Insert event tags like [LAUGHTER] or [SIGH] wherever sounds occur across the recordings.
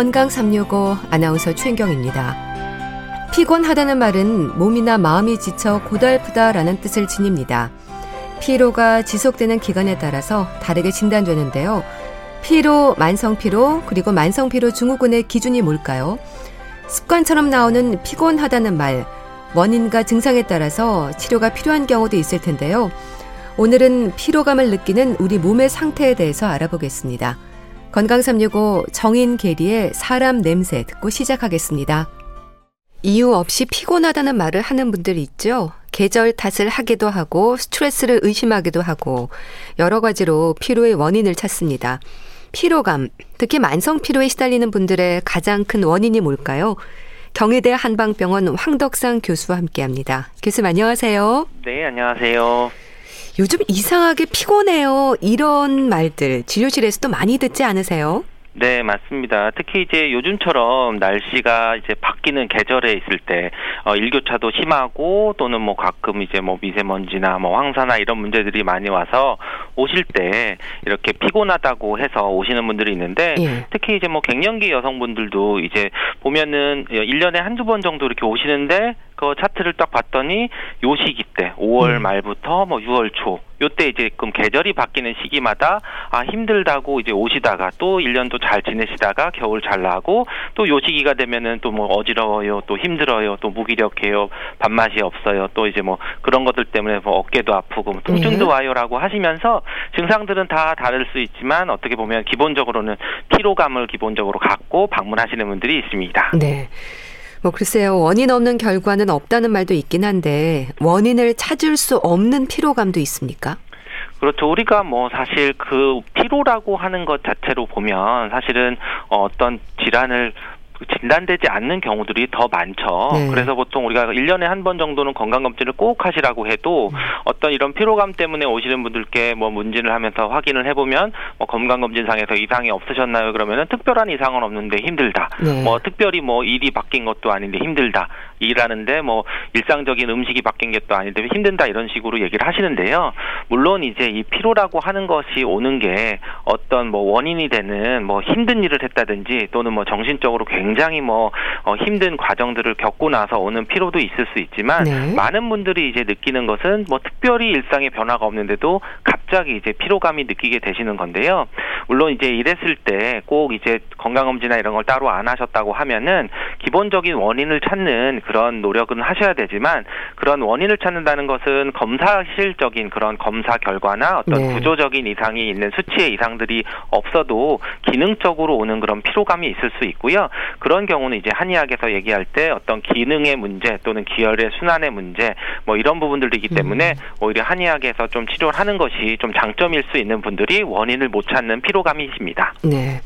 건강 365 아나운서 최인경입니다. 피곤하다는 말은 몸이나 마음이 지쳐 고달프다라는 뜻을 지닙니다. 피로가 지속되는 기간에 따라서 다르게 진단되는데요. 피로, 만성 피로, 그리고 만성 피로 증후군의 기준이 뭘까요? 습관처럼 나오는 피곤하다는 말, 원인과 증상에 따라서 치료가 필요한 경우도 있을 텐데요. 오늘은 피로감을 느끼는 우리 몸의 상태에 대해서 알아보겠습니다. 건강 365 정인 계리의 사람 냄새 듣고 시작하겠습니다. 이유 없이 피곤하다는 말을 하는 분들이 있죠. 계절 탓을 하기도 하고 스트레스를 의심하기도 하고 여러 가지로 피로의 원인을 찾습니다. 피로감, 특히 만성 피로에 시달리는 분들의 가장 큰 원인이 뭘까요? 경희대 한방병원 황덕상 교수와 함께합니다. 교수님 안녕하세요. 네, 안녕하세요. 요즘 이상하게 피곤해요. 이런 말들 진료실에서도 많이 듣지 않으세요? 네, 맞습니다. 특히 이제 요즘처럼 날씨가 이제 바뀌는 계절에 있을 때 어, 일교차도 심하고 또는 뭐 가끔 이제 뭐 미세먼지나 뭐 황사나 이런 문제들이 많이 와서 오실 때 이렇게 피곤하다고 해서 오시는 분들이 있는데 예. 특히 이제 뭐 갱년기 여성분들도 이제 보면은 1년에 한두 번 정도 이렇게 오시는데 그 차트를 딱 봤더니 요 시기 때 5월 음. 말부터 뭐 6월 초 요때 이제 그 계절이 바뀌는 시기마다 아 힘들다고 이제 오시다가 또 1년도 잘 지내시다가 겨울 잘 나고 또 요 시기가 되면은 또 뭐 어지러워요 또 힘들어요 또 무기력해요 밥맛이 없어요 또 이제 뭐 그런 것들 때문에 뭐 어깨도 아프고 뭐 통증도 네. 와요라고 하시면서 증상들은 다 다를 수 있지만 어떻게 보면 기본적으로는 피로감을 기본적으로 갖고 방문하시는 분들이 있습니다. 네. 뭐 글쎄요, 원인 없는 결과는 없다는 말도 있긴 한데 원인을 찾을 수 없는 피로감도 있습니까? 그렇죠. 우리가 뭐 사실 그 피로라고 하는 것 자체로 보면 사실은 어떤 질환을 진단되지 않는 경우들이 더 많죠. 네. 그래서 보통 우리가 1년에 한 번 정도는 건강검진을 꼭 하시라고 해도 음. 어떤 이런 피로감 때문에 오시는 분들께 뭐 문진을 하면서 확인을 해보면 뭐 건강검진상에서 이상이 없으셨나요? 그러면은 특별한 이상은 없는데 힘들다. 네. 뭐 특별히 뭐 일이 바뀐 것도 아닌데 힘들다. 일하는데 뭐 일상적인 음식이 바뀐 것도 아닌데 힘든다 이런 식으로 얘기를 하시는데요. 물론 이제 이 피로라고 하는 것이 오는 게 어떤 뭐 원인이 되는 뭐 힘든 일을 했다든지 또는 뭐 정신적으로 굉장히 뭐 어 힘든 과정들을 겪고 나서 오는 피로도 있을 수 있지만 네. 많은 분들이 이제 느끼는 것은 뭐 특별히 일상의 변화가 없는데도 갑자기 이제 피로감이 느끼게 되시는 건데요. 물론 이제 이랬을 때 꼭 이제 건강검진이나 이런 걸 따로 안 하셨다고 하면은 기본적인 원인을 찾는 그런 노력은 하셔야 되지만 그런 원인을 찾는다는 것은 검사실적인 그런 검사 결과나 어떤 네. 구조적인 이상이 있는 수치의 이상들이 없어도 기능적으로 오는 그런 피로감이 있을 수 있고요. 그런 경우는 이제 한의학에서 얘기할 때 어떤 기능의 문제 또는 기혈의 순환의 문제 뭐 이런 부분들이기 음. 때문에 음. 오히려 한의학에서 좀 치료를 하는 것이 좀 장점일 수 있는 분들이 원인을 못 찾는 피로감이십니다. 네.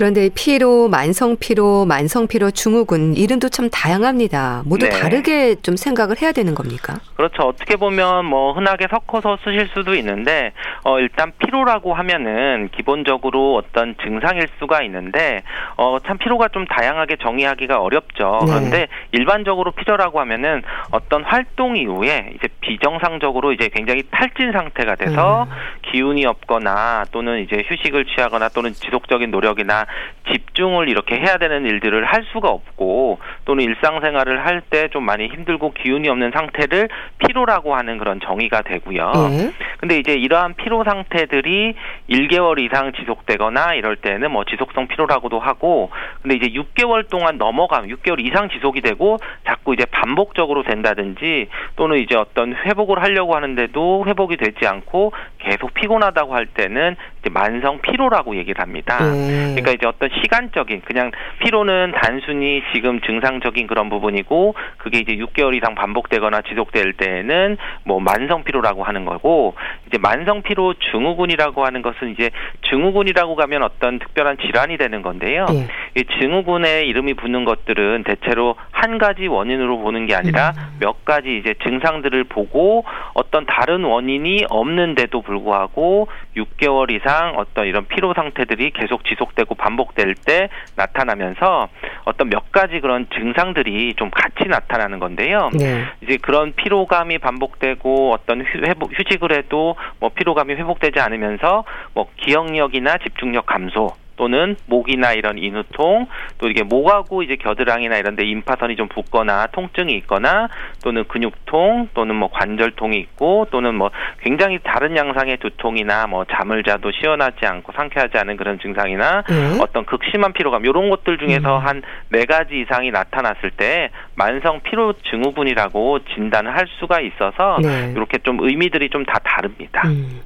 그런데 피로, 만성 피로, 만성 피로 증후군 이름도 참 다양합니다. 모두 네. 다르게 좀 생각을 해야 되는 겁니까? 그렇죠. 어떻게 보면 뭐 흔하게 섞어서 쓰실 수도 있는데 어 일단 피로라고 하면은 기본적으로 어떤 증상일 수가 있는데 어참 피로가 좀 다양하게 정의하기가 어렵죠. 네. 그런데 일반적으로 피로라고 하면은 어떤 활동 이후에 이제 비정상적으로 이제 굉장히 탈진 상태가 돼서 음. 기운이 없거나 또는 이제 휴식을 취하거나 또는 지속적인 노력이나 집중을 이렇게 해야 되는 일들을 할 수가 없고 또는 일상생활을 할 때 좀 많이 힘들고 기운이 없는 상태를 피로라고 하는 그런 정의가 되고요. 예. 근데 이제 이러한 피로 상태들이 1개월 이상 지속되거나 이럴 때는 뭐 지속성 피로라고도 하고 근데 이제 6개월 동안 넘어가면 6개월 이상 지속이 되고 자꾸 이제 반복적으로 된다든지 또는 이제 어떤 회복을 하려고 하는데도 회복이 되지 않고 계속 피곤하다고 할 때는 만성 피로라고 얘기를 합니다. 예. 그러니까 이제 어떤 시간적인 그냥 피로는 단순히 지금 증상적인 그런 부분이고 그게 이제 6개월 이상 반복되거나 지속될 때는 뭐 만성 피로라고 하는 거고 이제 만성 피로 증후군이라고 하는 것은 이제 증후군이라고 가면 어떤 특별한 질환이 되는 건데요. 예. 이 증후군에 이름이 붙는 것들은 대체로 한 가지 원인으로 보는 게 아니라 음. 몇 가지 이제 증상들을 보고 어떤 다른 원인이 없는데도 불구하고 6개월 이상 어떤 이런 피로 상태들이 계속 지속되고 반복될 때 나타나면서 어떤 몇 가지 그런 증상들이 좀 같이 나타나는 건데요. 네. 이제 그런 피로감이 반복되고 어떤 회복, 휴식을 해도 뭐 피로감이 회복되지 않으면서 뭐 기억력이나 집중력 감소 또는 목이나 이런 인후통 또 이게 목하고 이제 겨드랑이나 이런 데 임파선이 좀 붓거나 통증이 있거나 또는 근육통 또는 뭐 관절통이 있고 또는 뭐 굉장히 다른 양상의 두통이나 뭐 잠을 자도 시원하지 않고 상쾌하지 않은 그런 증상이나 네. 어떤 극심한 피로감 이런 것들 중에서 음. 한네 가지 이상이 나타났을 때 만성 피로 증후군이라고 진단을 할 수가 있어서 네. 이렇게 좀 의미들이 좀 다 다릅니다. 음.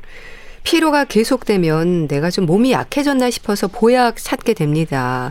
피로가 계속되면 내가 좀 몸이 약해졌나 싶어서 보약 찾게 됩니다.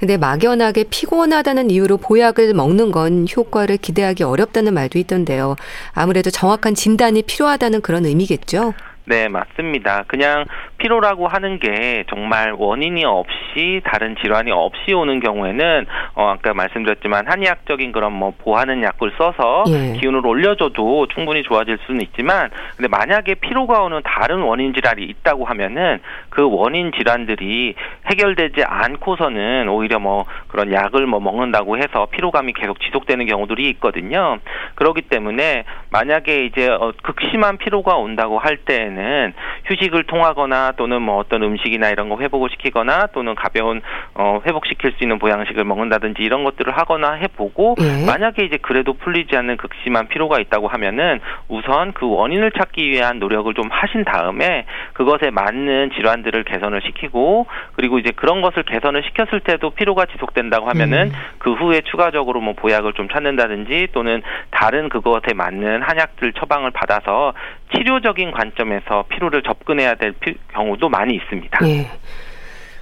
근데 막연하게 피곤하다는 이유로 보약을 먹는 건 효과를 기대하기 어렵다는 말도 있던데요. 아무래도 정확한 진단이 필요하다는 그런 의미겠죠? 네, 맞습니다. 그냥 피로라고 하는 게 정말 원인이 없이 다른 질환이 없이 오는 경우에는 어 아까 말씀드렸지만 한의학적인 그런 뭐 보하는 약을 써서 예. 기운을 올려줘도 충분히 좋아질 수는 있지만 근데 만약에 피로가 오는 다른 원인 질환이 있다고 하면은 그 원인 질환들이 해결되지 않고서는 오히려 뭐 그런 약을 뭐 먹는다고 해서 피로감이 계속 지속되는 경우들이 있거든요. 그렇기 때문에 만약에 이제 어 극심한 피로가 온다고 할 때는 휴식을 통하거나 또는 뭐 어떤 음식이나 이런 거 회복을 시키거나 또는 가벼운 어 회복시킬 수 있는 보양식을 먹는다든지 이런 것들을 하거나 해보고 예. 만약에 이제 그래도 풀리지 않는 극심한 피로가 있다고 하면은 우선 그 원인을 찾기 위한 노력을 좀 하신 다음에 그것에 맞는 질환들을 개선을 시키고 그리고 이제 그런 것을 개선을 시켰을 때도 피로가 지속된다고 하면은 음. 그 후에 추가적으로 뭐 보약을 좀 찾는다든지 또는 다른 그것에 맞는 한약들 처방을 받아서 치료적인 관점에서 피로를 접근해야 될 피, 경우도 많이 있습니다. 네.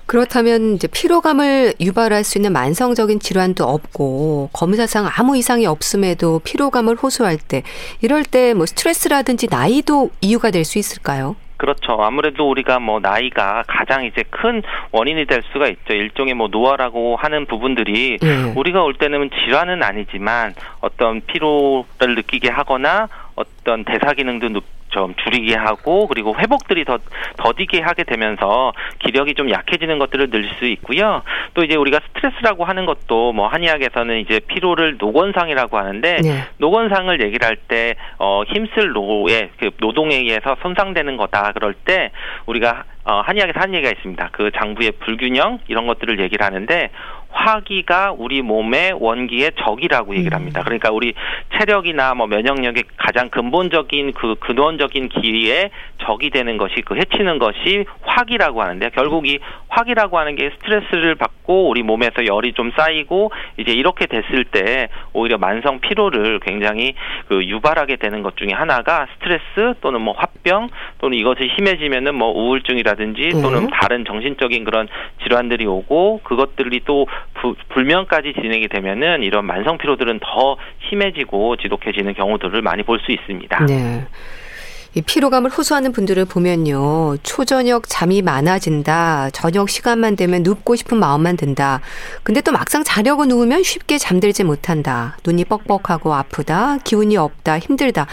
그렇다면 이제 피로감을 유발할 수 있는 만성적인 질환도 없고 검사상 아무 이상이 없음에도 피로감을 호소할 때 이럴 때 뭐 스트레스라든지 나이도 이유가 될 수 있을까요? 그렇죠. 아무래도 우리가 뭐 나이가 가장 이제 큰 원인이 될 수가 있죠. 일종의 뭐 노화라고 하는 부분들이 네. 우리가 올 때는 질환은 아니지만 어떤 피로를 느끼게 하거나 어떤 대사 기능도 좀 줄이게 하고 그리고 회복들이 더 더디게 하게 되면서 기력이 좀 약해지는 것들을 느낄 수 있고요. 또 이제 우리가 스트레스라고 하는 것도 뭐 한의학에서는 이제 피로를 노권상이라고 하는데 네. 노권상을 얘기를 할 때 어, 힘쓸 노에 그 노동에 의해서 손상되는 거다 그럴 때 우리가 어, 한의학에서 한 얘기가 있습니다. 그 장부의 불균형 이런 것들을 얘기를 하는데 화기가 우리 몸의 원기의 적이라고 얘기를 음. 합니다. 그러니까 우리 체력이나 뭐 면역력의 가장 근본적인 그 근원적인 기에 적이 되는 것이 그 해치는 것이 화기라고 하는데 결국 이 화기라고 하는 게 스트레스를 받고 우리 몸에서 열이 좀 쌓이고 이제 이렇게 됐을 때 오히려 만성 피로를 굉장히 그 유발하게 되는 것 중에 하나가 스트레스 또는 뭐 화병 또는 이것이 심해지면은 뭐 우울증이라든지 또는 네. 다른 정신적인 그런 질환들이 오고 그것들이 또 부, 불면까지 진행이 되면은 이런 만성 피로들은 더 심해지고 지독해지는 경우들을 많이 볼 수 있습니다. 네. 이 피로감을 호소하는 분들을 보면요. 초저녁 잠이 많아진다. 저녁 시간만 되면 눕고 싶은 마음만 든다. 근데 또 막상 자려고 누우면 쉽게 잠들지 못한다. 눈이 뻑뻑하고 아프다. 기운이 없다. 힘들다.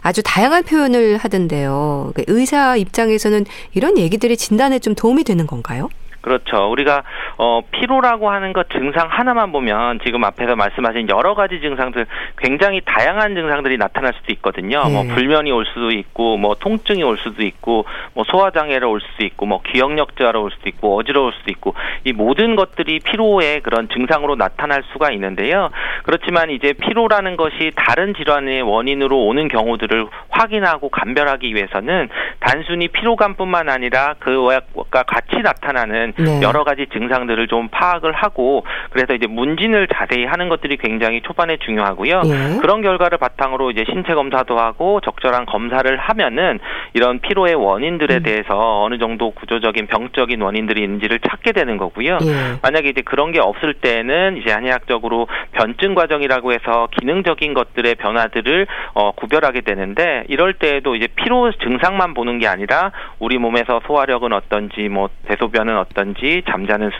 아주 다양한 표현을 하던데요. 그 의사 입장에서는 이런 얘기들이 진단에 좀 도움이 되는 건가요? 그렇죠. 우리가 어 피로라고 하는 것 증상 하나만 보면 지금 앞에서 말씀하신 여러 가지 증상들 굉장히 다양한 증상들이 나타날 수도 있거든요. 뭐 네. 뭐 불면이 올 수도 있고 뭐 통증이 올 수도 있고 뭐 소화 장애를 올 수도 있고 뭐 기억력 저하로 올 수도 있고 어지러울 수도 있고 이 모든 것들이 피로의 그런 증상으로 나타날 수가 있는데요. 그렇지만 이제 피로라는 것이 다른 질환의 원인으로 오는 경우들을 확인하고 감별하기 위해서는 단순히 피로감뿐만 아니라 그와 같이 나타나는 있는 네. 여러 가지 증상들을 좀 파악을 하고 그래서 이제 문진을 자세히 하는 것들이 굉장히 초반에 중요하고요. 네. 그런 결과를 바탕으로 이제 신체 검사도 하고 적절한 검사를 하면은 이런 피로의 원인들에 음. 대해서 어느 정도 구조적인 병적인 원인들이 있는지를 찾게 되는 거고요. 네. 만약에 이제 그런 게 없을 때는 이제 한의학적으로 변증 과정이라고 해서 기능적인 것들의 변화들을 어, 구별하게 되는데 이럴 때에도 이제 피로 증상만 보는 게 아니라 우리 몸에서 소화력은 어떤지 뭐 대소변은 어떤 어떤지 잠자는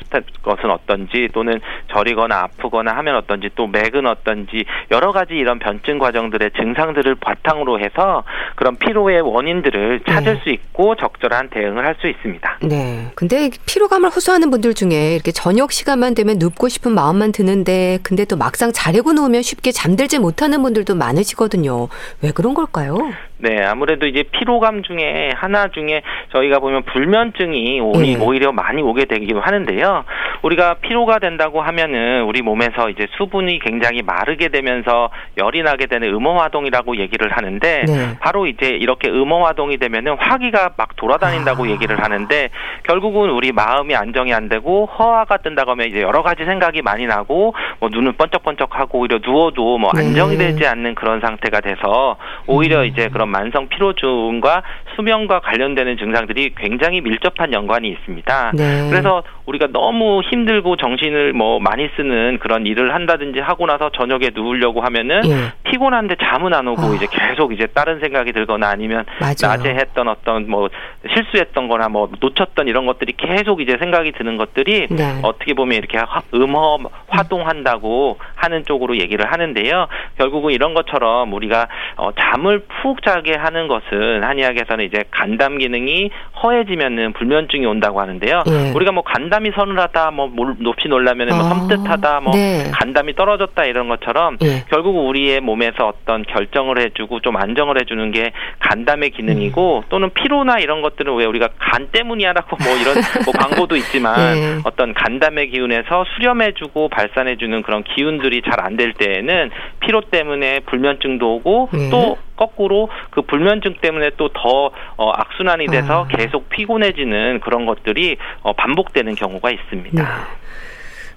것은 어떤지 또는 저리거나 아프거나 하면 어떤지 또 맥은 어떤지 여러 가지 이런 변증 과정들의 증상들을 바탕으로 해서 그런 피로의 원인들을 찾을 네. 수 있고 적절한 대응을 할 수 있습니다. 네. 근데 피로감을 호소하는 분들 중에 이렇게 저녁 시간만 되면 눕고 싶은 마음만 드는데 근데 또 막상 자려고 누우면 쉽게 잠들지 못하는 분들도 많으시거든요. 왜 그런 걸까요? 네, 아무래도 이제 피로감 중에 하나 중에 저희가 보면 불면증이 오히, 네. 오히려 많이 오게 되기도 하는데요. 우리가 피로가 된다고 하면은 우리 몸에서 이제 수분이 굉장히 마르게 되면서 열이 나게 되는 음어화동이라고 얘기를 하는데 네. 바로 이제 이렇게 음어화동이 되면은 화기가 막 돌아다닌다고 아. 얘기를 하는데 결국은 우리 마음이 안정이 안 되고 허화가 뜬다고 하면 이제 여러 가지 생각이 많이 나고 뭐 눈을 번쩍번쩍하고 오히려 누워도 뭐 네. 안정이 되지 않는 그런 상태가 돼서 오히려 음. 이제 그런 만성 피로증과 수면과 관련되는 증상들이 굉장히 밀접한 연관이 있습니다. 네. 그래서 우리가 너무 힘들고 정신을 뭐 많이 쓰는 그런 일을 한다든지 하고 나서 저녁에 누우려고 하면은 예. 피곤한데 잠은 안 오고 어. 이제 계속 이제 다른 생각이 들거나 아니면 맞아요. 낮에 했던 어떤 뭐 실수했던 거나 뭐 놓쳤던 이런 것들이 계속 이제 생각이 드는 것들이 네. 어떻게 보면 이렇게 음허 화동한다고 하는 쪽으로 얘기를 하는데요. 결국은 이런 것처럼 우리가 어 잠을 푹 자게 하는 것은 한의학에서는 이제 간담 기능이 허해지면은 불면증이 온다고 하는데요. 예. 우리가 뭐 간담이 서늘하다, 뭐 높이 놀라면은 뭐 아, 섬뜩하다, 뭐 네. 간담이 떨어졌다 이런 것처럼 예. 결국 우리의 몸에서 어떤 결정을 해주고 좀 안정을 해주는 게 간담의 기능이고 음. 또는 피로나 이런 것들은 왜 우리가 간 때문이야라고 뭐 이런 [LAUGHS] 뭐 광고도 있지만 예. 어떤 간담의 기운에서 수렴해주고 발산해주는 그런 기운들이 잘 안 될 때에는 피로 때문에 불면증도 오고 예. 또 거꾸로 그 불면증 때문에 또더 어, 악순환이 돼서 아. 계속 피곤해지는 그런 것들이 어, 반복되는 경우가 있습니다. 네.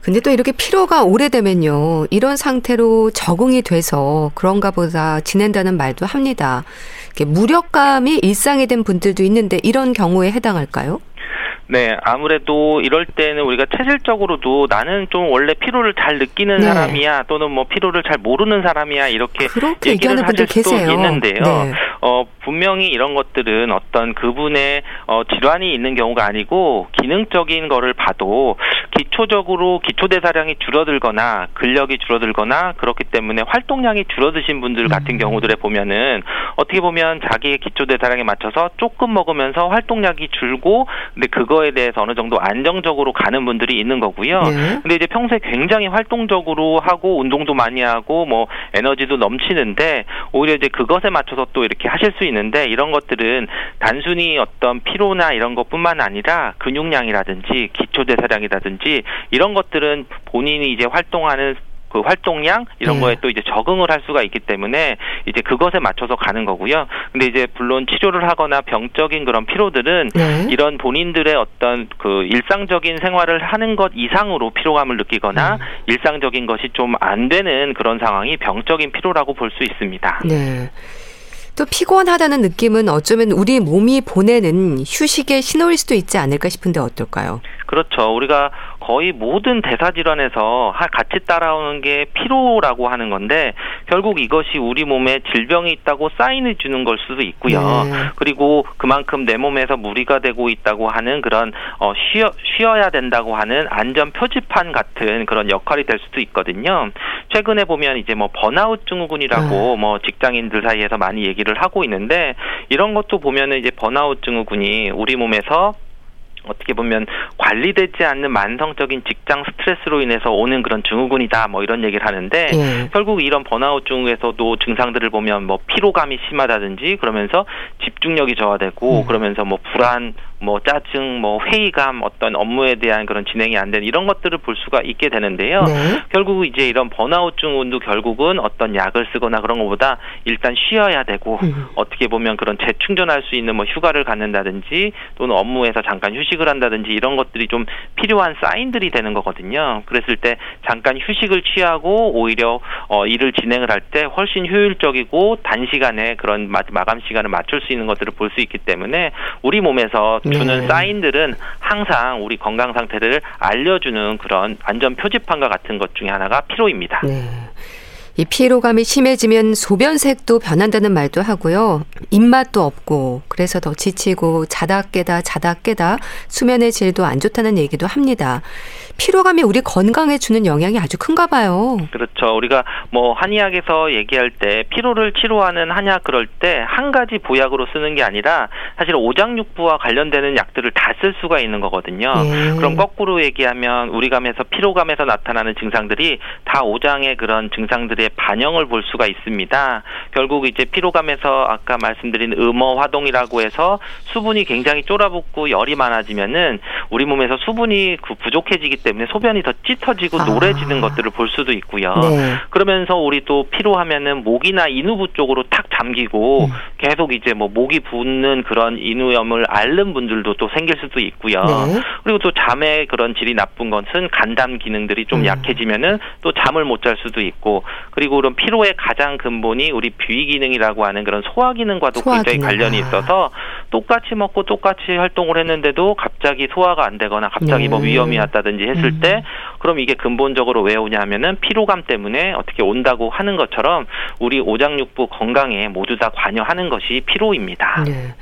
근데 또 이렇게 피로가 오래되면요. 이런 상태로 적응이 돼서 그런가 보다 지낸다는 말도 합니다. 무력감이 일상이 된 분들도 있는데 이런 경우에 해당할까요? 네, 아무래도 이럴 때는 우리가 체질적으로도 나는 좀 원래 피로를 잘 느끼는 네. 사람이야 또는 뭐 피로를 잘 모르는 사람이야 이렇게 얘기를 하실 수도 계세요. 있는데요. 네. 어, 분명히 이런 것들은 어떤 그분의 어, 질환이 있는 경우가 아니고 기능적인 거를 봐도 기초적으로 기초 대사량이 줄어들거나 근력이 줄어들거나 그렇기 때문에 활동량이 줄어드신 분들 같은 음. 경우들에 보면은 어떻게 보면 자기의 기초 대사량에 맞춰서 조금 먹으면서 활동량이 줄고 근데 그거 거에 대해서 어느 정도 안정적으로 가는 분들이 있는 거고요. 네. 근데 이제 평소에 굉장히 활동적으로 하고 운동도 많이 하고 뭐 에너지도 넘치는데 오히려 이제 그것에 맞춰서 또 이렇게 하실 수 있는데 이런 것들은 단순히 어떤 피로나 이런 것뿐만 아니라 근육량이라든지 기초 대사량이라든지 이런 것들은 본인이 이제 활동하는 그 활동량 이런 네. 거에 또 이제 적응을 할 수가 있기 때문에 이제 그것에 맞춰서 가는 거고요. 근데 이제 물론 치료를 하거나 병적인 그런 피로들은 네. 이런 본인들의 어떤 그 일상적인 생활을 하는 것 이상으로 피로감을 느끼거나 음. 일상적인 것이 좀 안 되는 그런 상황이 병적인 피로라고 볼 수 있습니다. 네. 또 피곤하다는 느낌은 어쩌면 우리 몸이 보내는 휴식의 신호일 수도 있지 않을까 싶은데 어떨까요? 그렇죠. 우리가 거의 모든 대사 질환에서 같이 따라오는 게 피로라고 하는 건데 결국 이것이 우리 몸에 질병이 있다고 사인을 주는 걸 수도 있고요. 네. 그리고 그만큼 내 몸에서 무리가 되고 있다고 하는 그런 어 쉬어 쉬어야 된다고 하는 안전 표지판 같은 그런 역할이 될 수도 있거든요. 최근에 보면 이제 뭐 번아웃 증후군이라고 네. 뭐 직장인들 사이에서 많이 얘기를 하고 있는데 이런 것도 보면은 이제 번아웃 증후군이 우리 몸에서 어떻게 보면 관리되지 않는 만성적인 직장 스트레스로 인해서 오는 그런 증후군이다 뭐 이런 얘기를 하는데 예. 결국 이런 번아웃 증후에서도 증상들을 보면 뭐 피로감이 심하다든지 그러면서 집중력이 저하되고 음. 그러면서 뭐 불안 뭐 짜증, 뭐 회의감, 어떤 업무에 대한 그런 진행이 안 되는 이런 것들을 볼 수가 있게 되는데요. 네. 결국 이제 이런 번아웃 증후군도 결국은 어떤 약을 쓰거나 그런 것보다 일단 쉬어야 되고 음. 어떻게 보면 그런 재충전할 수 있는 뭐 휴가를 갖는다든지 또는 업무에서 잠깐 휴식을 한다든지 이런 것들이 좀 필요한 사인들이 되는 거거든요. 그랬을 때 잠깐 휴식을 취하고 오히려 어 일을 진행을 할 때 훨씬 효율적이고 단시간에 그런 마감 시간을 맞출 수 있는 것들을 볼 수 있기 때문에 우리 몸에서 주는 네. 사인들은 항상 우리 건강 상태를 알려주는 그런 안전 표지판과 같은 것 중에 하나가 피로입니다. 네. 이 피로감이 심해지면 소변색도 변한다는 말도 하고요. 입맛도 없고 그래서 더 지치고 자다 깨다 자다 깨다 수면의 질도 안 좋다는 얘기도 합니다. 피로감이 우리 건강에 주는 영향이 아주 큰가 봐요. 그렇죠. 우리가 뭐 한의학에서 얘기할 때 피로를 치료하는 한약 그럴 때 한 가지 보약으로 쓰는 게 아니라 사실 오장육부와 관련되는 약들을 다 쓸 수가 있는 거거든요. 예. 그럼 거꾸로 얘기하면 우리 감에서 피로감에서 나타나는 증상들이 다 오장의 그런 증상들의 반영을 볼 수가 있습니다. 결국 이제 피로감에서 아까 말씀드린 음어 화동이라고 해서 수분이 굉장히 쫄아붙고 열이 많아지면은 우리 몸에서 수분이 그 부족해지기 때문에 소변이 더 찢어지고 아. 노래지는 것들을 볼 수도 있고요. 네. 그러면서 우리 또 피로하면은 목이나 인후부 쪽으로 탁 잠기고 음. 계속 이제 뭐 목이 붓는 그런 인후염을 앓는 분들도 또 생길 수도 있고요. 네. 그리고 또 잠의 그런 질이 나쁜 것은 간담 기능들이 좀 음. 약해지면은 또 잠을 못 잘 수도 있고 그리고 그런 피로의 가장 근본이 우리 비위 기능이라고 하는 그런 소화 기능과도 소화 굉장히 기능. 관련이 있어서 똑같이 먹고 똑같이 활동을 했는데도 갑자기 소화가 안 되거나 갑자기 뭐 네. 뭐 위험이 왔다든지 했을 음. 때 그럼 이게 근본적으로 왜 오냐면은 피로감 때문에 어떻게 온다고 하는 것처럼 우리 오장육부 건강에 모두 다 관여하는 것이 피로입니다. 네.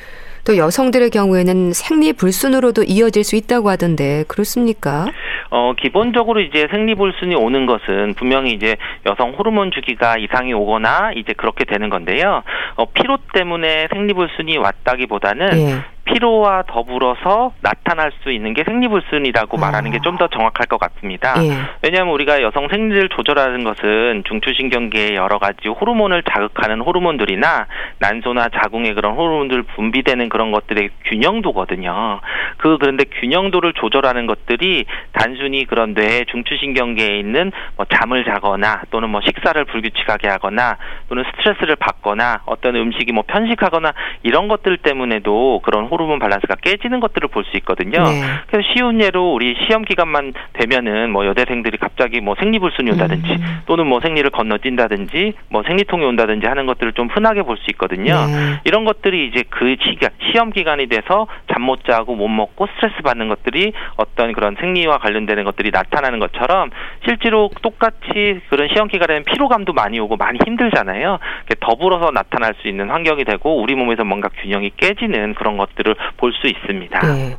또 여성들의 경우에는 생리 불순으로도 이어질 수 있다고 하던데 그렇습니까? 어, 기본적으로 이제 생리 불순이 오는 것은 분명히 이제 여성 호르몬 주기가 이상이 오거나 이제 그렇게 되는 건데요. 어, 피로 때문에 생리 불순이 왔다기보다는 네. 피로와 더불어서 나타날 수 있는 게 생리불순이라고 어. 말하는 게 좀 더 정확할 것 같습니다. 예. 왜냐하면 우리가 여성 생리를 조절하는 것은 중추신경계의 여러 가지 호르몬을 자극하는 호르몬들이나 난소나 자궁의 그런 호르몬들 분비되는 그런 것들의 균형도거든요. 그 그런데 균형도를 조절하는 것들이 단순히 그런 뇌 중추신경계에 있는 뭐 잠을 자거나 또는 뭐 식사를 불규칙하게 하거나 또는 스트레스를 받거나 어떤 음식이 뭐 편식하거나 이런 것들 때문에도 그런 호르몬 밸런스가 깨지는 것들을 볼 수 있거든요. 네. 그래서 쉬운 예로 우리 시험 기간만 되면은 뭐 여대생들이 갑자기 뭐 생리불순이 온다든지 음. 또는 뭐 생리를 건너뛴다든지 뭐 생리통이 온다든지 하는 것들을 좀 흔하게 볼 수 있거든요. 네. 이런 것들이 이제 그 시간 시험 기간이 돼서 잠 못 자고 못 먹고 스트레스 받는 것들이 어떤 그런 생리와 관련되는 것들이 나타나는 것처럼 실제로 똑같이 그런 시험 기간에는 피로감도 많이 오고 많이 힘들잖아요. 더불어서 나타날 수 있는 환경이 되고 우리 몸에서 뭔가 균형이 깨지는 그런 것들 것들을 볼 수 있습니다. 네.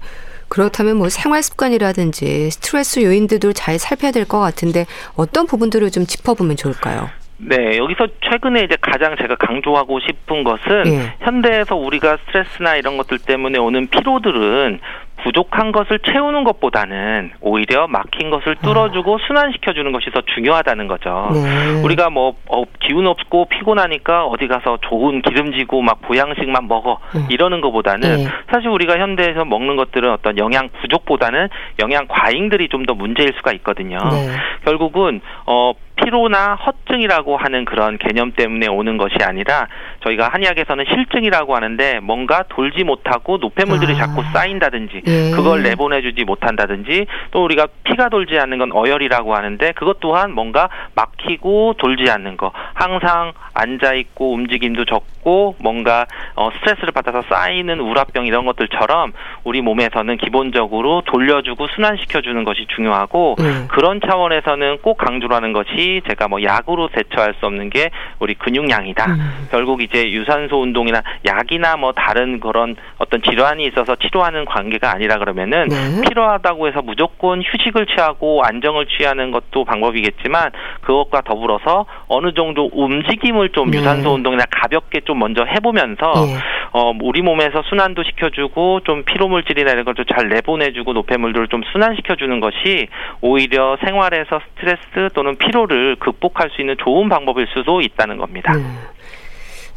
그렇다면 뭐 생활 습관이라든지 스트레스 요인들도 잘 살펴야 될 것 같은데 어떤 부분들을 좀 짚어보면 좋을까요? 네, 여기서 최근에 이제 가장 제가 강조하고 싶은 것은 예. 현대에서 우리가 스트레스나 이런 것들 때문에 오는 피로들은 부족한 것을 채우는 것보다는 오히려 막힌 것을 뚫어주고 아. 순환시켜주는 것이 더 중요하다는 거죠. 네. 우리가 뭐 어, 기운 없고 피곤하니까 어디 가서 좋은 기름지고 막 보양식만 먹어 음. 이러는 것보다는 네. 사실 우리가 현대에서 먹는 것들은 어떤 영양 부족보다는 영양 과잉들이 좀 더 문제일 수가 있거든요. 네. 결국은 어 피로나 허증이라고 하는 그런 개념 때문에 오는 것이 아니라 저희가 한의학에서는 실증이라고 하는데 뭔가 돌지 못하고 노폐물들이 아. 자꾸 쌓인다든지 예. 그걸 내보내주지 못한다든지 또 우리가 피가 돌지 않는 건 어혈이라고 하는데 그것 또한 뭔가 막히고 돌지 않는 거 항상 앉아 있고 움직임도 적고 뭔가 어, 스트레스를 받아서 쌓이는 우라병 이런 것들처럼 우리 몸에서는 기본적으로 돌려주고 순환시켜주는 것이 중요하고 예. 그런 차원에서는 꼭 강조하는 것이 제가 뭐 약으로 대처할 수 없는 게 우리 근육량이다. 음. 결국 이제 유산소 운동이나 약이나 뭐 다른 그런 어떤 질환이 있어서 치료하는 관계가 아니라 그러면은 네. 필요하다고 해서 무조건 휴식을 취하고 안정을 취하는 것도 방법이겠지만 그것과 더불어서 어느 정도 움직임을 좀 네. 유산소 운동이나 가볍게 좀 먼저 해보면서 네. 어 우리 몸에서 순환도 시켜주고 좀 피로 물질이나 이런 것도 잘 내보내주고 노폐물들을 좀 순환시켜주는 것이 오히려 생활에서 스트레스 또는 피로를 피로를 극복할 수 있는 좋은 방법일 수도 있다는 겁니다. 네.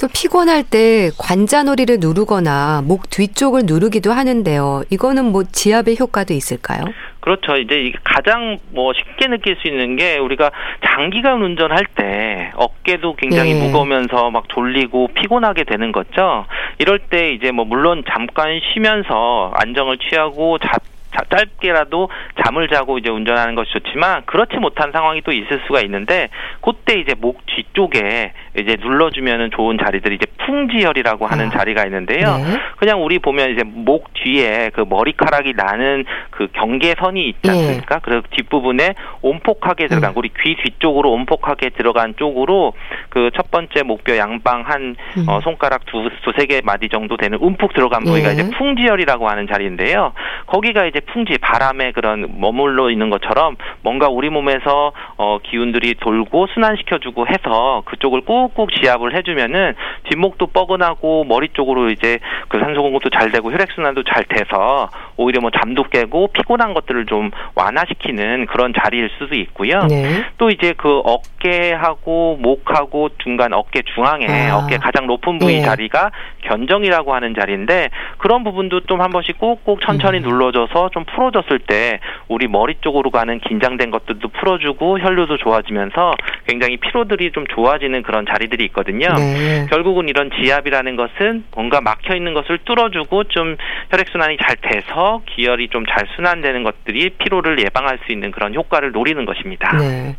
또 피곤할 때 관자놀이를 누르거나 목 뒤쪽을 누르기도 하는데요. 이거는 뭐 지압의 효과도 있을까요? 그렇죠. 이제 가장 뭐 쉽게 느낄 수 있는 게 우리가 장기간 운전할 때 어깨도 굉장히 네. 무거우면서 막 졸리고 피곤하게 되는 거죠. 이럴 때 이제 뭐 물론 잠깐 쉬면서 안정을 취하고 잡 짧게라도 잠을 자고 이제 운전하는 것이 좋지만 그렇지 못한 상황이 또 있을 수가 있는데 그때 이제 목 뒤쪽에 이제 눌러주면은 좋은 자리들이 이제 풍지혈이라고 하는 아. 자리가 있는데요. 네. 그냥 우리 보면 이제 목 뒤에 그 머리카락이 나는 그 경계선이 있지 네. 않습니까? 네. 그래서 뒷부분에 온폭하게 들어간 음. 우리 귀 뒤쪽으로 온폭하게 들어간 쪽으로 그 첫 번째 목뼈 양방 한 음. 어, 손가락 두 두세 개 마디 정도 되는 움푹 들어간 부위가 네. 이제 풍지혈이라고 하는 자리인데요. 거기가 이제 풍지 바람에 그런 머물러 있는 것처럼 뭔가 우리 몸에서 어, 기운들이 돌고 순환시켜주고 해서 그쪽을 꾹꾹 지압을 해주면은 뒷목도 뻐근하고 머리 쪽으로 이제 그 산소 공급도 잘 되고 혈액 순환도 잘 돼서 오히려 뭐 잠도 깨고 피곤한 것들을 좀 완화시키는 그런 자리일 수도 있고요. 네. 또 이제 그 어깨하고 목하고 중간 어깨 중앙에 아. 어깨 가장 높은 부위 네. 자리가 견정이라고 하는 자리인데 그런 부분도 좀 한 번씩 꾹꾹 천천히 음. 눌러줘서 좀 풀어졌을 때 우리 머리 쪽으로 가는 긴장된 것들도 풀어주고 혈류도 좋아지면서 굉장히 피로들이 좀 좋아지는 그런 자리들이 있거든요. 네. 결국은 이런 지압이라는 것은 뭔가 막혀 있는 것을 뚫어주고 좀 혈액 순환이 잘 돼서 기혈이 좀 잘 순환되는 것들이 피로를 예방할 수 있는 그런 효과를 노리는 것입니다. 네.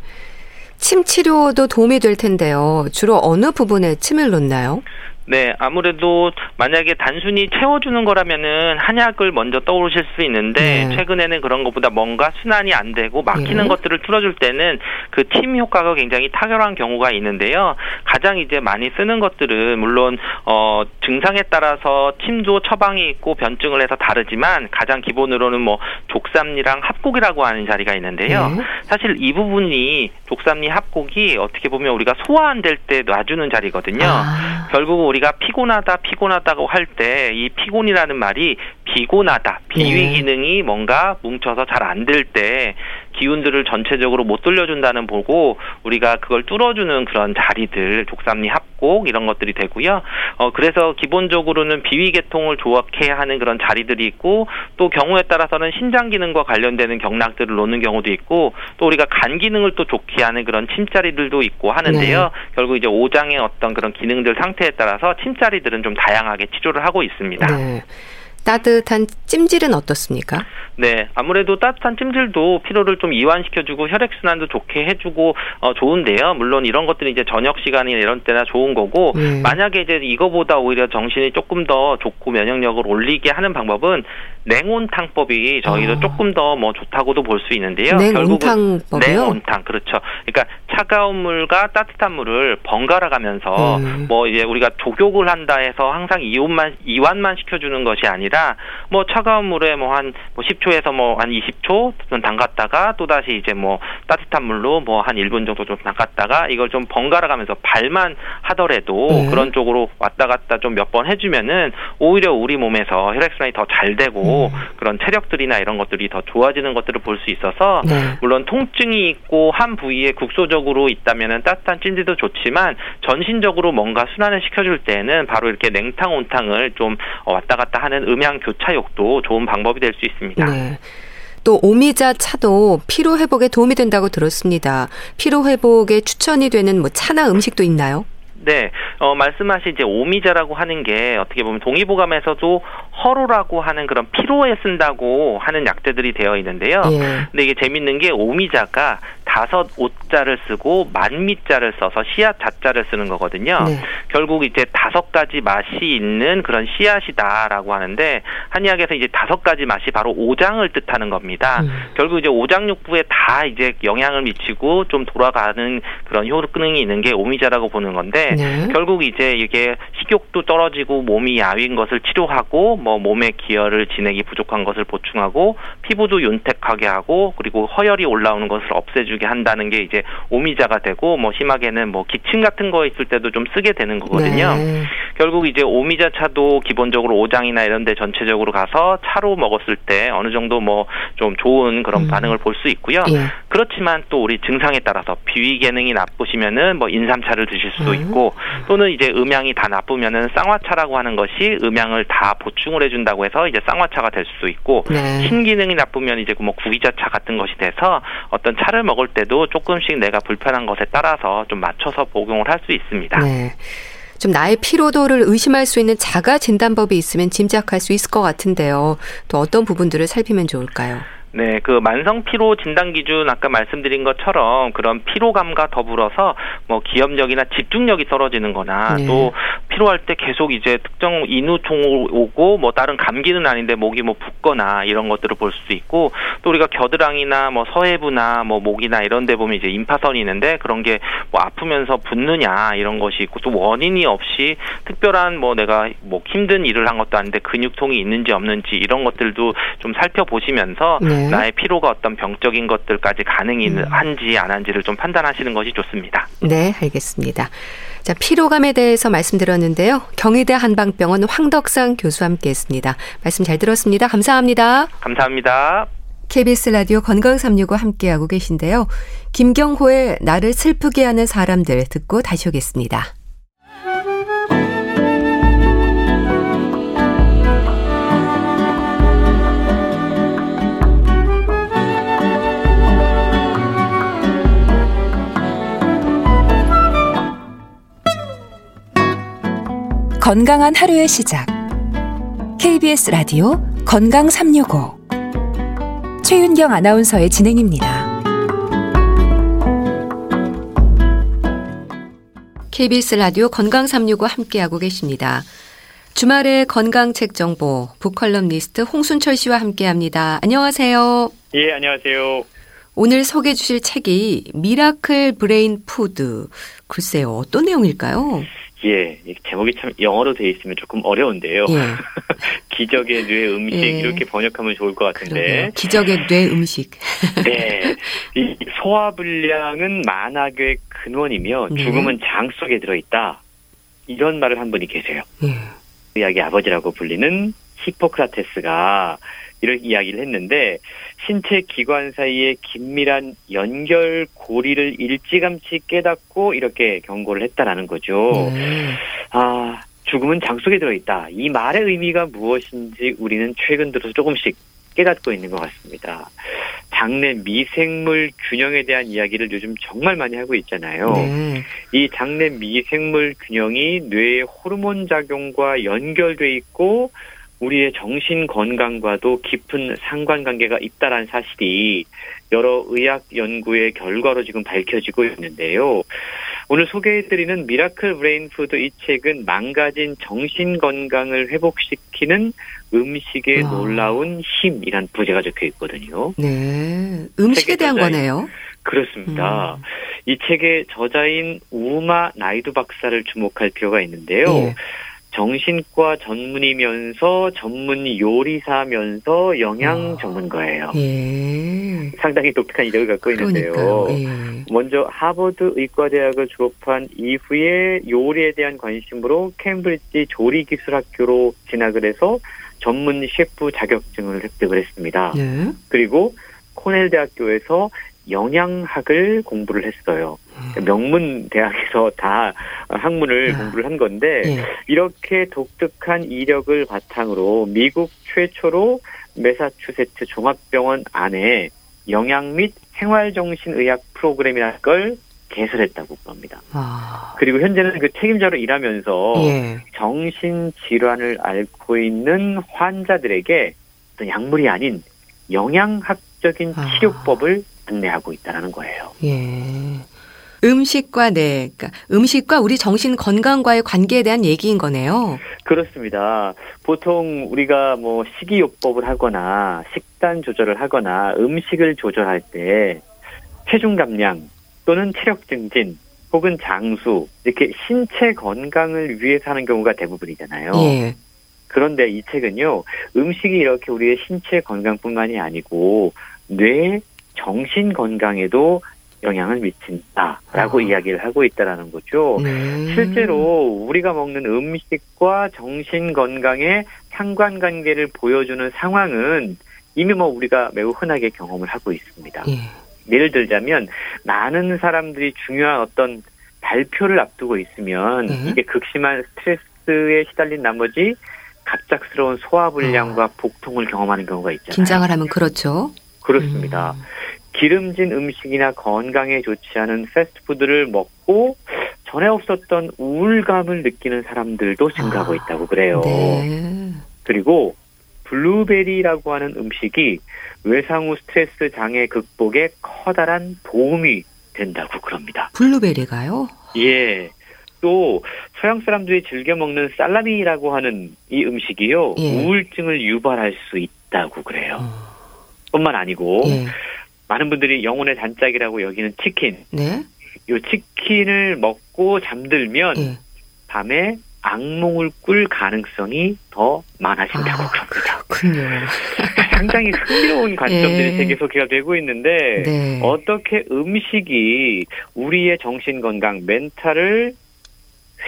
침 치료도 도움이 될 텐데요. 주로 어느 부분에 침을 놓나요? 네, 아무래도 만약에 단순히 채워주는 거라면은 한약을 먼저 떠오르실 수 있는데 네. 최근에는 그런 것보다 뭔가 순환이 안 되고 막히는 네. 것들을 풀어줄 때는 그 팀 효과가 굉장히 탁월한 경우가 있는데요. 가장 이제 많이 쓰는 것들은 물론 어 증상에 따라서 침도 처방이 있고 변증을 해서 다르지만 가장 기본으로는 뭐 족삼리랑 합곡이라고 하는 자리가 있는데요. 네. 사실 이 부분이 족삼리 합곡이 어떻게 보면 우리가 소화 안 될 때 놔주는 자리거든요. 아. 결국 우리가 피곤하다 피곤하다고 할 때 이 피곤이라는 말이 비곤하다 비위 네. 기능이 뭔가 뭉쳐서 잘 안 될 때 기운들을 전체적으로 못 돌려준다는 보고 우리가 그걸 뚫어주는 그런 자리들 족삼리 합곡 이런 것들이 되고요. 어 그래서 기본적으로는 비위 계통을 좋게 하는 그런 자리들이 있고 또 경우에 따라서는 신장 기능과 관련되는 경락들을 놓는 경우도 있고 또 우리가 간 기능을 또 좋게 하는 그런 침자리들도 있고 하는데요. 네. 결국 이제 오장의 어떤 그런 기능들 상태에 따라서 침자리들은 좀 다양하게 치료를 하고 있습니다. 네. 따뜻한 찜질은 어떻습니까? 네, 아무래도 따뜻한 찜질도 피로를 좀 이완시켜주고 혈액순환도 좋게 해주고 어, 좋은데요. 물론 이런 것들이 이제 저녁 시간이나 이런 때나 좋은 거고 네. 만약에 이제 이거보다 오히려 정신이 조금 더 좋고 면역력을 올리게 하는 방법은 냉온탕법이 저희도 어. 조금 더 뭐 좋다고도 볼 수 있는데요. 냉온탕법이요? 냉온탕 그렇죠. 그러니까 차가운 물과 따뜻한 물을 번갈아 가면서 음. 뭐 이제 우리가 조격을 한다 해서 항상 이온만 이완만 시켜주는 것이 아니라 뭐 차가운 물에 뭐 한뭐 뭐 10초에서 뭐 한 20초 담갔다가 또 다시 이제 뭐 따뜻한 물로 뭐 한 1분 정도 좀 담갔다가 이걸 좀 번갈아 가면서 발만 하더라도 음. 그런 쪽으로 왔다 갔다 좀 몇 번 해주면은 오히려 우리 몸에서 혈액순환이 더 잘 되고 음. 그런 체력들이나 이런 것들이 더 좋아지는 것들을 볼 수 있어서 네. 물론 통증이 있고 한 부위에 국소적 전신적으로 있다면은 따뜻한 찜질도 좋지만 전신적으로 뭔가 순환을 시켜줄 때는 바로 이렇게 냉탕 온탕을 좀 왔다 갔다 하는 음양 교차욕도 좋은 방법이 될 수 있습니다. 네. 또 오미자 차도 피로 회복에 도움이 된다고 들었습니다. 피로 회복에 추천이 되는 뭐 차나 음식도 있나요? 네, 어, 말씀하신 이제 오미자라고 하는 게 어떻게 보면 동의보감에서도 허로라고 하는 그런 피로에 쓴다고 하는 약재들이 되어 있는데요. 예. 근데 이게 재밌는 게 오미자가 다섯 오자를 쓰고 만미자를 써서 씨앗 자자를 쓰는 거거든요. 네. 결국 이제 다섯 가지 맛이 있는 그런 씨앗이다라고 하는데 한의학에서 이제 다섯 가지 맛이 바로 오장을 뜻하는 겁니다. 음. 결국 이제 오장육부에 다 이제 영향을 미치고 좀 돌아가는 그런 효능이 있는 게 오미자라고 보는 건데 네. 결국 이제 이게 식욕도 떨어지고 몸이 야윈 것을 치료하고 뭐 몸의 기혈을 진액이 부족한 것을 보충하고 피부도 윤택하게 하고 그리고 허열이 올라오는 것을 없애주게 한다는 게 이제 오미자가 되고 뭐 심하게는 뭐 기침 같은 거 있을 때도 좀 쓰게 되는 거거든요. 네. 결국 이제 오미자 차도 기본적으로 오장이나 이런 데 전체적으로 가서 차로 먹었을 때 어느 정도 뭐 좀 좋은 그런 음. 반응을 볼 수 있고요. 예. 그렇지만 또 우리 증상에 따라서 비위 기능이 나쁘시면은 뭐 인삼차를 드실 수도 음. 있고 또는 이제 음양이 다 나쁘면은 쌍화차라고 하는 것이 음양을 다 보충을 해준다고 해서 이제 쌍화차가 될 수도 있고 네. 신기능이 나쁘면 이제 뭐 구기자차 같은 것이 돼서 어떤 차를 먹을 때도 조금씩 내가 불편한 것에 따라서 좀 맞춰서 복용을 할 수 있습니다. 네. 좀 나의 피로도를 의심할 수 있는 자가 진단법이 있으면 짐작할 수 있을 것 같은데요. 또 어떤 부분들을 살피면 좋을까요? 네, 그 만성 피로 진단 기준 아까 말씀드린 것처럼 그런 피로감과 더불어서 뭐 기억력이나 집중력이 떨어지는 거나 네. 또 피로할 때 계속 이제 특정 인후통 오고 뭐 다른 감기는 아닌데 목이 뭐 붓거나 이런 것들을 볼 수도 있고 또 우리가 겨드랑이나 뭐 서해부나 뭐 목이나 이런 데 보면 이제 임파선이 있는데 그런 게 뭐 아프면서 붓느냐 이런 것이 있고 또 원인이 없이 특별한 뭐 내가 뭐 힘든 일을 한 것도 아닌데 근육통이 있는지 없는지 이런 것들도 좀 살펴보시면서 네. 네. 나의 피로가 어떤 병적인 것들까지 가능한지 음. 안 한지를 좀 판단하시는 것이 좋습니다. 네, 알겠습니다. 자, 피로감에 대해서 말씀드렸는데요. 경희대 한방병원 황덕상 교수와 함께 했습니다. 말씀 잘 들었습니다. 감사합니다. 감사합니다. KBS 라디오 건강365 함께하고 계신데요. 김경호의 나를 슬프게 하는 사람들 듣고 다시 오겠습니다. 건강한 하루의 시작. KBS 라디오 건강 365. 최윤경 아나운서의 진행입니다. KBS 라디오 건강 365 함께하고 계십니다. 주말의 건강책 정보 북컬럼니스트 홍순철 씨와 함께합니다. 안녕하세요. 예, 안녕하세요. 오늘 소개해 주실 책이 Miracle Brain Food. 글쎄요, 어떤 내용일까요? 예, 제목이 참 영어로 돼 있으면 조금 어려운데요. 예. [LAUGHS] 기적의 뇌 음식 예. 이렇게 번역하면 좋을 것 같은데. 그러게요. 기적의 뇌 음식. [LAUGHS] 네, 이 소화 불량은 만악의 근원이며 네. 죽음은 장 속에 들어 있다. 이런 말을 한 분이 계세요. 예. 의학의 아버지라고 불리는 히포크라테스가 이런 이야기를 했는데 신체 기관 사이의 긴밀한 연결 고리를 일찌감치 깨닫고 이렇게 경고를 했다라는 거죠. 네. 아 죽음은 장 속에 들어있다. 이 말의 의미가 무엇인지 우리는 최근 들어서 조금씩 깨닫고 있는 것 같습니다. 장내 미생물 균형에 대한 이야기를 요즘 정말 많이 하고 있잖아요. 네. 이 장내 미생물 균형이 뇌의 호르몬 작용과 연결돼 있고 우리의 정신 건강과도 깊은 상관관계가 있다라는 사실이 여러 의학 연구의 결과로 지금 밝혀지고 있는데요. 오늘 소개해드리는 Miracle Brain Food 이 책은 망가진 정신 건강을 회복시키는 음식의 와. 놀라운 힘이란 부제가 적혀 있거든요. 네. 음식에 대한 거네요. 그렇습니다. 음. 이 책의 저자인 우마 나이두 박사를 주목할 필요가 있는데요. 네. 정신과 전문의면서 전문 요리사면서 영양 어. 전문가예요. 예. 상당히 독특한 이력을 갖고 있는데요. 예. 먼저 하버드 의과대학을 졸업한 이후에 요리에 대한 관심으로 캠브리지 조리기술학교로 진학을 해서 전문 셰프 자격증을 획득을 했습니다. 예. 그리고 코넬 대학교에서 영양학을 공부를 했어요. 음. 명문 대학에서 다 학문을 야. 공부를 한 건데 예. 이렇게 독특한 이력을 바탕으로 미국 최초로 메사추세츠 종합병원 안에 영양 및 생활정신의학 프로그램이라는 걸 개설했다고 합니다. 아. 그리고 현재는 그 책임자로 일하면서 예. 정신 질환을 앓고 있는 환자들에게 어떤 약물이 아닌 영양학적인 아. 치료법을 안내하고 있다는 거예요. 예. 음식과 네, 그러니까 음식과 우리 정신 건강과의 관계에 대한 얘기인 거네요. 그렇습니다. 보통 우리가 뭐 식이요법을 하거나 식단 조절을 하거나 음식을 조절할 때 체중 감량 또는 체력 증진 혹은 장수 이렇게 신체 건강을 위해서 하는 경우가 대부분이잖아요. 예. 그런데 이 책은요 음식이 이렇게 우리의 신체 건강뿐만이 아니고 뇌 정신 건강에도 영향을 미친다라고 아. 이야기를 하고 있다라는 거죠. 네. 실제로 우리가 먹는 음식과 정신 건강의 상관관계를 보여주는 상황은 이미 뭐 우리가 매우 흔하게 경험을 하고 있습니다. 예. 예를 들자면 많은 사람들이 중요한 어떤 발표를 앞두고 있으면 네. 이게 극심한 스트레스에 시달린 나머지 갑작스러운 소화불량과 어. 복통을 경험하는 경우가 있잖아요. 긴장을 하면 그렇죠. 그렇습니다. 음. 기름진 음식이나 건강에 좋지 않은 패스트푸드를 먹고 전에 없었던 우울감을 느끼는 사람들도 증가하고 아, 있다고 그래요. 네. 그리고 블루베리라고 하는 음식이 외상 후 스트레스 장애 극복에 커다란 도움이 된다고 그럽니다. 블루베리가요? 예. 또 서양 사람들이 즐겨 먹는 살라미라고 하는 이 음식이요. 예. 우울증을 유발할 수 있다고 그래요. 어. 뿐만 아니고 예. 많은 분들이 영혼의 단짝이라고 여기는 치킨. 네. 요 치킨을 먹고 잠들면 예. 밤에 악몽을 꿀 가능성이 더 많아진다고 아, 그럽니다. 그렇군요. [LAUGHS] 상당히 흥미로운 관점들이 예. 세계 소개가 되고 있는데 네. 어떻게 음식이 우리의 정신 건강, 멘탈을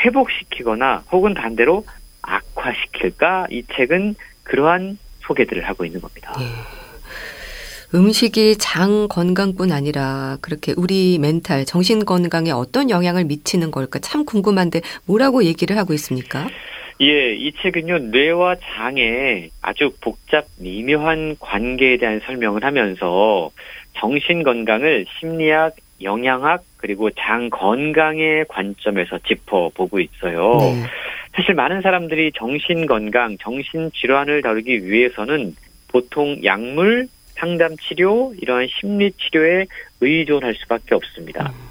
회복시키거나 혹은 반대로 악화시킬까? 이 책은 그러한 소개들을 하고 있는 겁니다. 예. 음식이 장 건강뿐 아니라 그렇게 우리 멘탈, 정신 건강에 어떤 영향을 미치는 걸까 참 궁금한데 뭐라고 얘기를 하고 있습니까? 예, 이 책은요, 뇌와 장의 아주 복잡, 미묘한 관계에 대한 설명을 하면서 정신 건강을 심리학, 영양학, 그리고 장 건강의 관점에서 짚어보고 있어요. 네. 사실 많은 사람들이 정신 건강, 정신 질환을 다루기 위해서는 보통 약물, 상담 치료, 이러한 심리 치료에 의존할 수밖에 없습니다. 음.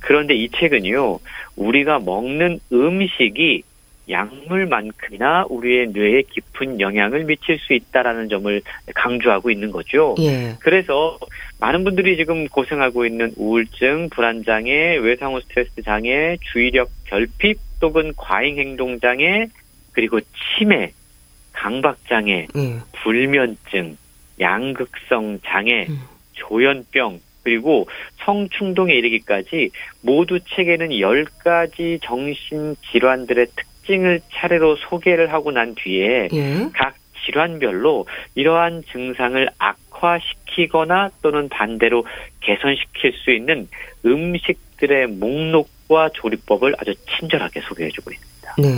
그런데 이 책은요, 우리가 먹는 음식이 약물만큼이나 우리의 뇌에 깊은 영향을 미칠 수 있다라는 점을 강조하고 있는 거죠. 예. 그래서 많은 분들이 지금 고생하고 있는 우울증, 불안장애, 외상후 스트레스 장애, 주의력 결핍 또는 과잉 행동 장애, 그리고 치매, 강박 장애, 예. 불면증, 양극성 장애, 음. 조현병, 그리고 성충동에 이르기까지 모두 책에는 10가지 정신질환들의 특징을 차례로 소개를 하고 난 뒤에 예. 각 질환별로 이러한 증상을 악화시키거나 또는 반대로 개선시킬 수 있는 음식들의 목록과 조리법을 아주 친절하게 소개해주고 있습니다. 네.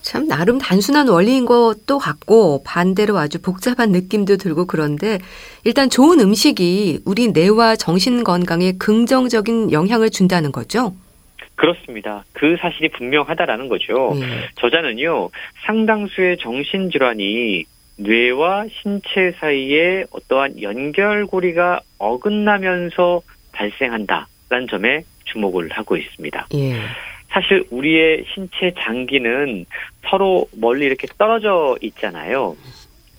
참 나름 단순한 원리인 것도 같고 반대로 아주 복잡한 느낌도 들고 그런데 일단 좋은 음식이 우리 뇌와 정신 건강에 긍정적인 영향을 준다는 거죠. 그렇습니다. 그 사실이 분명하다라는 거죠. 네. 저자는요, 상당수의 정신질환이 뇌와 신체 사이에 어떠한 연결고리가 어긋나면서 발생한다라는 점에 주목을 하고 있습니다. 예. 사실 우리의 신체 장기는 서로 멀리 이렇게 떨어져 있잖아요.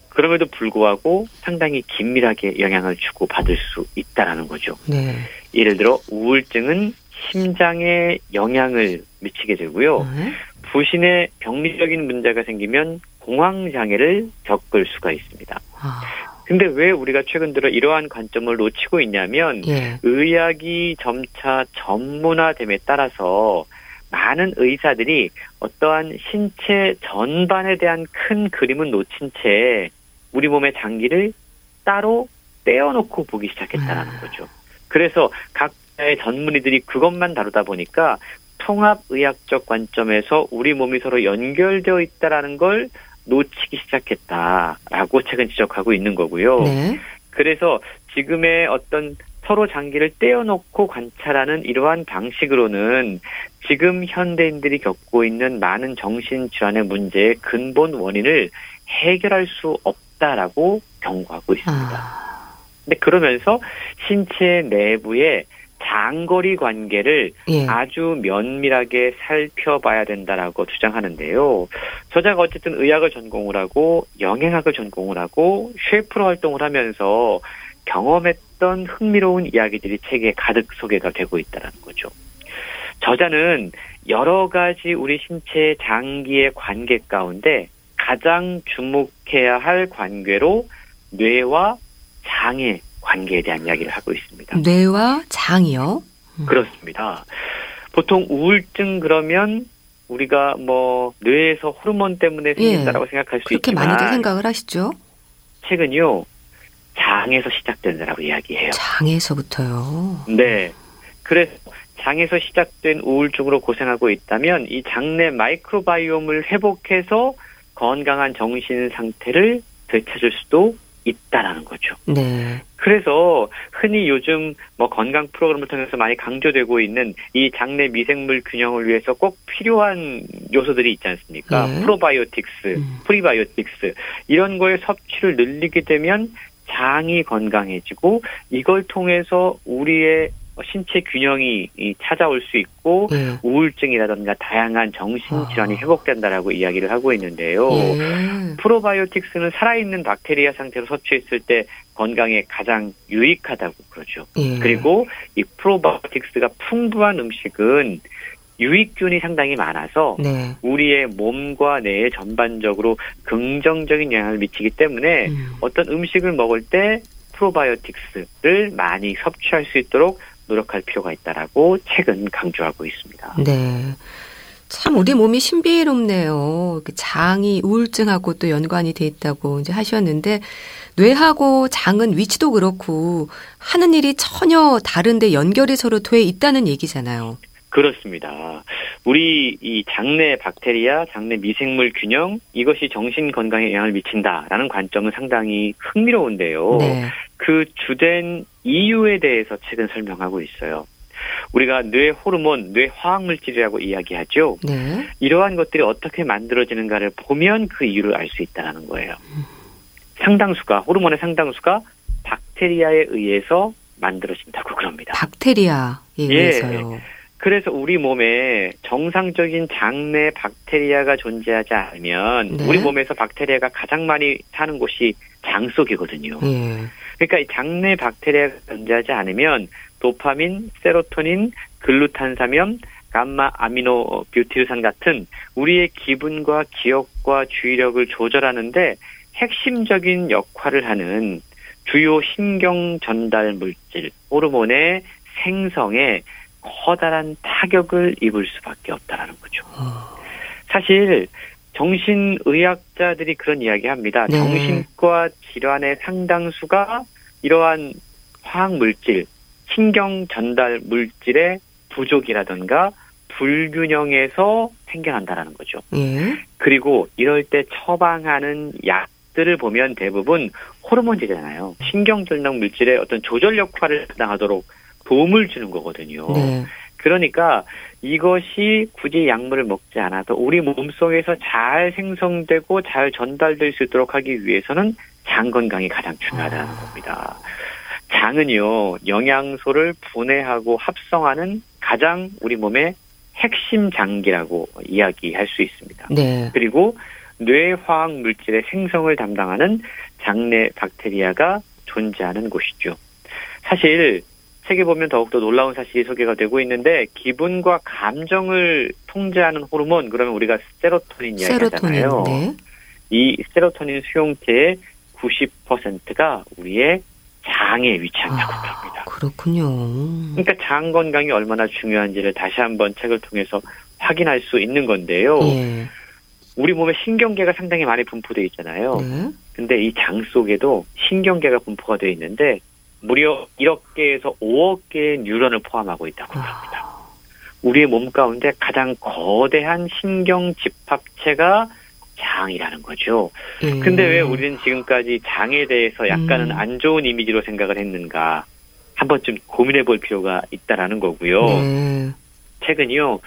그럼에도 불구하고 상당히 긴밀하게 영향을 주고 받을 수 있다라는 거죠. 네. 예를 들어 우울증은 심장에 영향을 미치게 되고요. 네. 부신에 병리적인 문제가 생기면 공황 장애를 겪을 수가 있습니다. 아. 근데 왜 우리가 최근 들어 이러한 관점을 놓치고 있냐면 예. 의학이 점차 전문화됨에 따라서 많은 의사들이 어떠한 신체 전반에 대한 큰 그림을 놓친 채 우리 몸의 장기를 따로 떼어놓고 보기 시작했다는 아. 거죠. 그래서 각 분야의 전문의들이 그것만 다루다 보니까 통합의학적 관점에서 우리 몸이 서로 연결되어 있다라는 걸 놓치기 시작했다라고 최근 지적하고 있는 거고요. 네. 그래서 지금의 어떤 서로 장기를 떼어놓고 관찰하는 이러한 방식으로는 지금 현대인들이 겪고 있는 많은 정신질환의 문제의 근본 원인을 해결할 수 없다라고 경고하고 있습니다. 아. 근데 그러면서 신체 내부에 장거리 관계를 예. 아주 면밀하게 살펴봐야 된다라고 주장하는데요. 저자가 어쨌든 의학을 전공을 하고 영양학을 전공을 하고 셰프로 활동을 하면서 경험했던 흥미로운 이야기들이 책에 가득 소개가 되고 있다는 거죠. 저자는 여러 가지 우리 신체 장기의 관계 가운데 가장 주목해야 할 관계로 뇌와 장의 관계에 대한 이야기를 하고 있습니다. 뇌와 장이요? 음. 그렇습니다. 보통 우울증 그러면 우리가 뭐 뇌에서 호르몬 때문에 생긴다라고 예, 생각할 수 그렇게 있지만 많이들 생각을 하시죠. 최근요 장에서 시작된다라고 이야기해요. 장에서부터요. 네. 그래서 장에서 시작된 우울증으로 고생하고 있다면 이 장내 microbiome을 회복해서 건강한 정신 상태를 되찾을 수도 있다라는 거죠. 네. 그래서 흔히 요즘 뭐 건강 프로그램을 통해서 많이 강조되고 있는 이 장내 미생물 균형을 위해서 꼭 필요한 요소들이 있지 않습니까? 네. 프로바이오틱스, 음. 프리바이오틱스 이런 거의 섭취를 늘리게 되면 장이 건강해지고 이걸 통해서 우리의 신체 균형이 찾아올 수 있고 네. 우울증이라든가 다양한 정신 질환이 아. 회복된다라고 이야기를 하고 있는데요. 네. 프로바이오틱스는 살아있는 박테리아 상태로 섭취했을 때 건강에 가장 유익하다고 그러죠. 네. 그리고 이 프로바이오틱스가 풍부한 음식은 유익균이 상당히 많아서 네. 우리의 몸과 뇌에 전반적으로 긍정적인 영향을 미치기 때문에 음. 어떤 음식을 먹을 때 프로바이오틱스를 많이 섭취할 수 있도록 노력할 필요가 있다라고 책은 강조하고 있습니다. 네. 참 우리 몸이 신비롭네요. 장이 우울증하고 또 연관이 돼 있다고 이제 하셨는데 뇌하고 장은 위치도 그렇고 하는 일이 전혀 다른데 연결이 서로 돼 있다는 얘기잖아요. 그렇습니다. 우리 이 장내 박테리아, 장내 미생물 균형 이것이 정신 건강에 영향을 미친다라는 관점은 상당히 흥미로운데요. 네. 그 주된 이유에 대해서 책은 설명하고 있어요. 우리가 뇌 호르몬, 뇌 화학 물질이라고 이야기하죠. 네. 이러한 것들이 어떻게 만들어지는가를 보면 그 이유를 알 수 있다는 거예요. 상당수가 호르몬의 상당수가 박테리아에 의해서 만들어진다고 그럽니다. 박테리아에 예. 의해서요. 예. 그래서 우리 몸에 정상적인 장내 박테리아가 존재하지 않으면 네. 우리 몸에서 박테리아가 가장 많이 사는 곳이 장 속이거든요. 네. 그러니까 이 장내 박테리아가 존재하지 않으면 도파민, 세로토닌, 글루탄사염, 감마 아미노 뷰티르산 같은 우리의 기분과 기억과 주의력을 조절하는데 핵심적인 역할을 하는 주요 신경 전달 물질 호르몬의 생성에 커다란 타격을 입을 수밖에 없다라는 거죠. 사실 정신의학자들이 그런 이야기합니다. 네. 정신과 질환의 상당수가 이러한 화학 물질, 신경 전달 물질의 부족이라든가 불균형에서 생겨난다라는 거죠. 예. 그리고 이럴 때 처방하는 약들을 보면 대부분 호르몬제잖아요. 신경 전달 물질의 어떤 조절 역할을 담당하도록 도움을 주는 거거든요. 네. 그러니까 이것이 굳이 약물을 먹지 않아도 우리 몸속에서 잘 생성되고 잘 전달될 수 있도록 하기 위해서는 장 건강이 가장 중요하다는 아. 겁니다. 장은요, 영양소를 분해하고 합성하는 가장 우리 몸의 핵심 장기라고 이야기할 수 있습니다. 네. 그리고 뇌화학 물질의 생성을 담당하는 장내 박테리아가 존재하는 곳이죠. 사실 책에 보면 더욱더 놀라운 사실이 소개가 되고 있는데 기분과 감정을 통제하는 호르몬 그러면 우리가 세로토닌 이야기하잖아요. 네. 이 세로토닌 수용체의 90%가 우리의 장에 위치한다고 아, 합니다. 그렇군요. 그러니까 장 건강이 얼마나 중요한지를 다시 한번 책을 통해서 확인할 수 있는 건데요. 예. 우리 몸에 신경계가 상당히 많이 분포되어 있잖아요. 네. 근데 이 장 속에도 신경계가 분포가 되어 있는데 무려 1억 개에서 5억 개의 뉴런을 포함하고 있다고 합니다. 우리의 몸 가운데 가장 거대한 신경 집합체가 장이라는 거죠. 음. 근데 왜 우리는 지금까지 장에 대해서 약간은 음. 안 좋은 이미지로 생각을 했는가? 한 번쯤 고민해 볼 필요가 있다라는 거고요. 음. 최근요,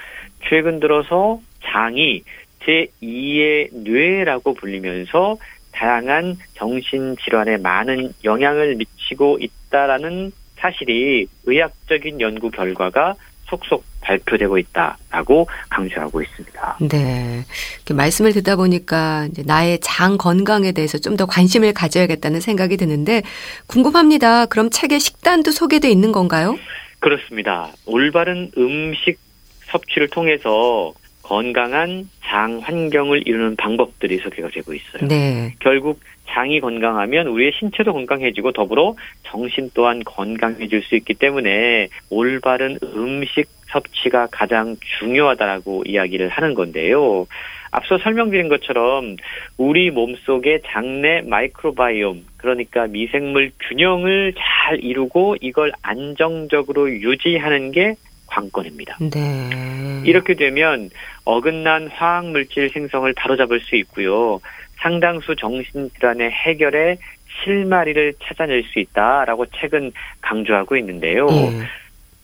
최근 들어서 장이 제2의 뇌라고 불리면서 다양한 정신 질환에 많은 영향을 미치고 있다 라는 사실이 의학적인 연구 결과가 속속 발표되고 있다라고 강조하고 있습니다. 네. 말씀을 듣다 보니까 나의 장 건강에 대해서 좀 더 관심을 가져야겠다는 생각이 드는데 궁금합니다. 그럼 책에 식단도 소개되어 있는 건가요? 그렇습니다. 올바른 음식 섭취를 통해서 건강한 장 환경을 이루는 방법들이 소개가 되고 있어요. 네. 결국 장이 건강하면 우리의 신체도 건강해지고 더불어 정신 또한 건강해질 수 있기 때문에 올바른 음식 섭취가 가장 중요하다라고 이야기를 하는 건데요. 앞서 설명드린 것처럼 우리 몸속의 장내 마이크로바이옴 그러니까 미생물 균형을 잘 이루고 이걸 안정적으로 유지하는 게 관건입니다. 네. 이렇게 되면 어긋난 화학 물질 생성을 바로잡을 수 있고요. 상당수 정신질환의 해결에 실마리를 찾아낼 수 있다라고 책은 강조하고 있는데요. 네.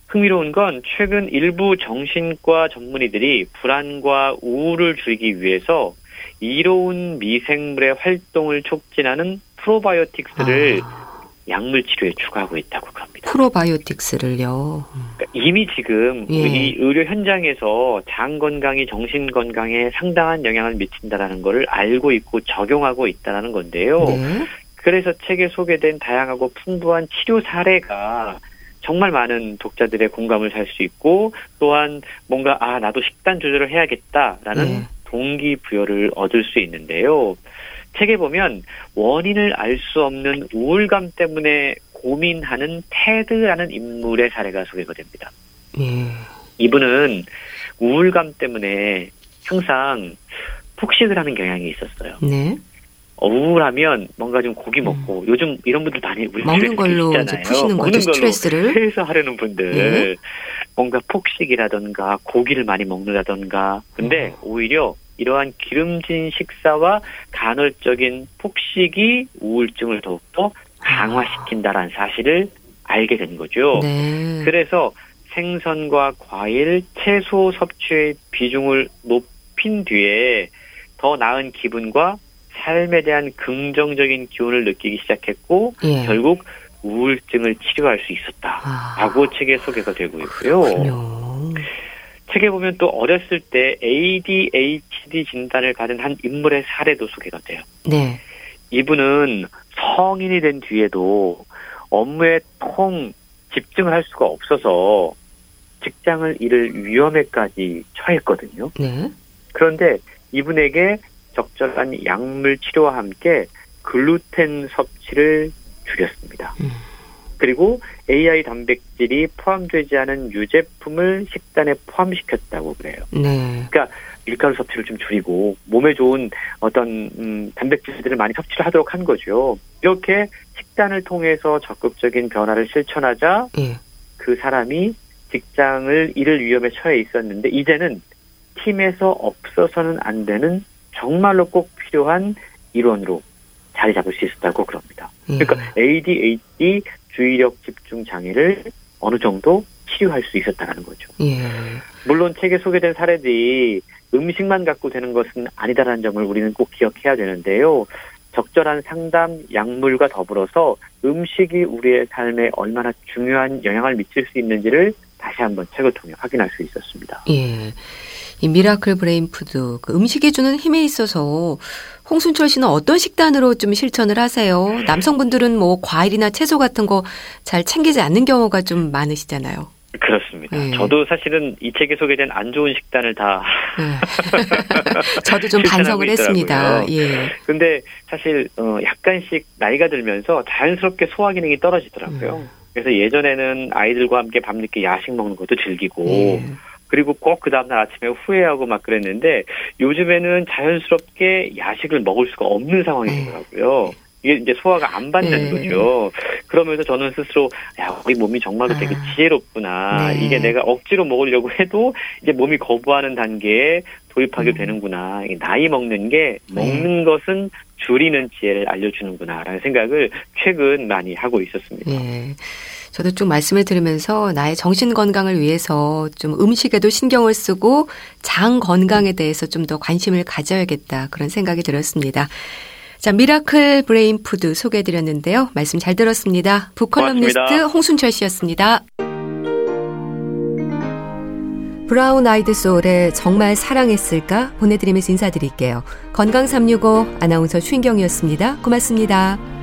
흥미로운 건 최근 일부 정신과 전문의들이 불안과 우울을 줄이기 위해서 이로운 미생물의 활동을 촉진하는 프로바이오틱스를 아. 약물 치료에 추가하고 있다고 합니다. 프로바이오틱스를요. 그러니까 이미 지금 예. 이 의료 현장에서 장 건강이 정신 건강에 상당한 영향을 미친다라는 것을 알고 있고 적용하고 있다라는 건데요. 네. 그래서 책에 소개된 다양하고 풍부한 치료 사례가 정말 많은 독자들의 공감을 살 수 있고 또한 뭔가 아 나도 식단 조절을 해야겠다라는 네. 동기부여를 얻을 수 있는데요. 책에 보면 원인을 알 수 없는 우울감 때문에 고민하는 테드라는 인물의 사례가 소개가 됩니다. 예. 이분은 우울감 때문에 항상 폭식을 하는 경향이 있었어요. 네. 우울하면 뭔가 좀 고기 먹고 음. 요즘 이런 분들 많이 우리 먹는 걸로 이제 푸시는 거죠 스트레스를 [LAUGHS] 해서 하려는 분들 네. 뭔가 폭식이라던가 고기를 많이 먹는다던가 근데 어. 오히려 이러한 기름진 식사와 간헐적인 폭식이 우울증을 더욱더 강화시킨다라는 사실을 알게 된 거죠. 네. 그래서 생선과 과일, 채소 섭취의 비중을 높인 뒤에 더 나은 기분과 삶에 대한 긍정적인 기운을 느끼기 시작했고 예. 결국 우울증을 치료할 수 있었다라고 아. 책에 소개가 되고 있고요. 그렇군요. 책에 보면 또 어렸을 때 ADHD 진단을 받은 한 인물의 사례도 소개가 돼요. 네. 이분은 성인이 된 뒤에도 업무에 통 집중을 할 수가 없어서 직장을 잃을 위험에까지 처했거든요. 네. 그런데 이분에게 적절한 약물 치료와 함께 글루텐 섭취를 줄였습니다. 음. 그리고 AI 단백질이 포함되지 않은 유제품을 식단에 포함시켰다고 그래요. 네. 그러니까 밀가루 섭취를 좀 줄이고 몸에 좋은 어떤 음, 단백질들을 많이 섭취를 하도록 한 거죠. 이렇게 식단을 통해서 적극적인 변화를 실천하자 예. 그 사람이 직장을 잃을 위험에 처해 있었는데 이제는 팀에서 없어서는 안 되는 정말로 꼭 필요한 일원으로 자리 잡을 수 있었다고 그럽니다. 예. 그러니까 ADHD 주의력 집중 장애를 어느 정도 치료할 수 있었다는 거죠. 예. 물론 책에 소개된 사례들이 음식만 갖고 되는 것은 아니다라는 점을 우리는 꼭 기억해야 되는데요. 적절한 상담, 약물과 더불어서 음식이 우리의 삶에 얼마나 중요한 영향을 미칠 수 있는지를 다시 한번 책을 통해 확인할 수 있었습니다. 예. 이 Miracle Brain Food 그 음식이 주는 힘에 있어서 홍순철 씨는 어떤 식단으로 좀 실천을 하세요? 남성분들은 뭐 과일이나 채소 같은 거 잘 챙기지 않는 경우가 좀 많으시잖아요. 그렇습니다. 네. 저도 사실은 이 책에 소개된 안 좋은 식단을 다 네. [LAUGHS] 저도 좀 반성을 했습니다. 예. 근데 사실 어 약간씩 나이가 들면서 자연스럽게 소화 기능이 떨어지더라고요. 음. 그래서 예전에는 아이들과 함께 밤늦게 야식 먹는 것도 즐기고 예. 그리고 꼭 그 다음날 아침에 후회하고 막 그랬는데 요즘에는 자연스럽게 야식을 먹을 수가 없는 상황이 네. 되더라고요. 이게 이제 소화가 안 받는 네. 거죠. 그러면서 저는 스스로 야 우리 몸이 정말로 되게 아. 지혜롭구나. 네. 이게 내가 억지로 먹으려고 해도 이제 몸이 거부하는 단계에 도입하게 음. 되는구나. 나이 먹는 게 네. 먹는 것은 줄이는 지혜를 알려주는구나라는 생각을 최근 많이 하고 있었습니다. 네. 저도 좀 말씀을 들으면서 나의 정신 건강을 위해서 좀 음식에도 신경을 쓰고 장 건강에 대해서 좀 더 관심을 가져야겠다 그런 생각이 들었습니다. 자, Miracle Brain Food 소개해 드렸는데요. 말씀 잘 들었습니다. 북컬럼니스트 홍순철 씨였습니다. 브라운 아이드 소울의 정말 사랑했을까 보내드리면서 인사드릴게요. 건강 365 아나운서 추인경이었습니다. 고맙습니다.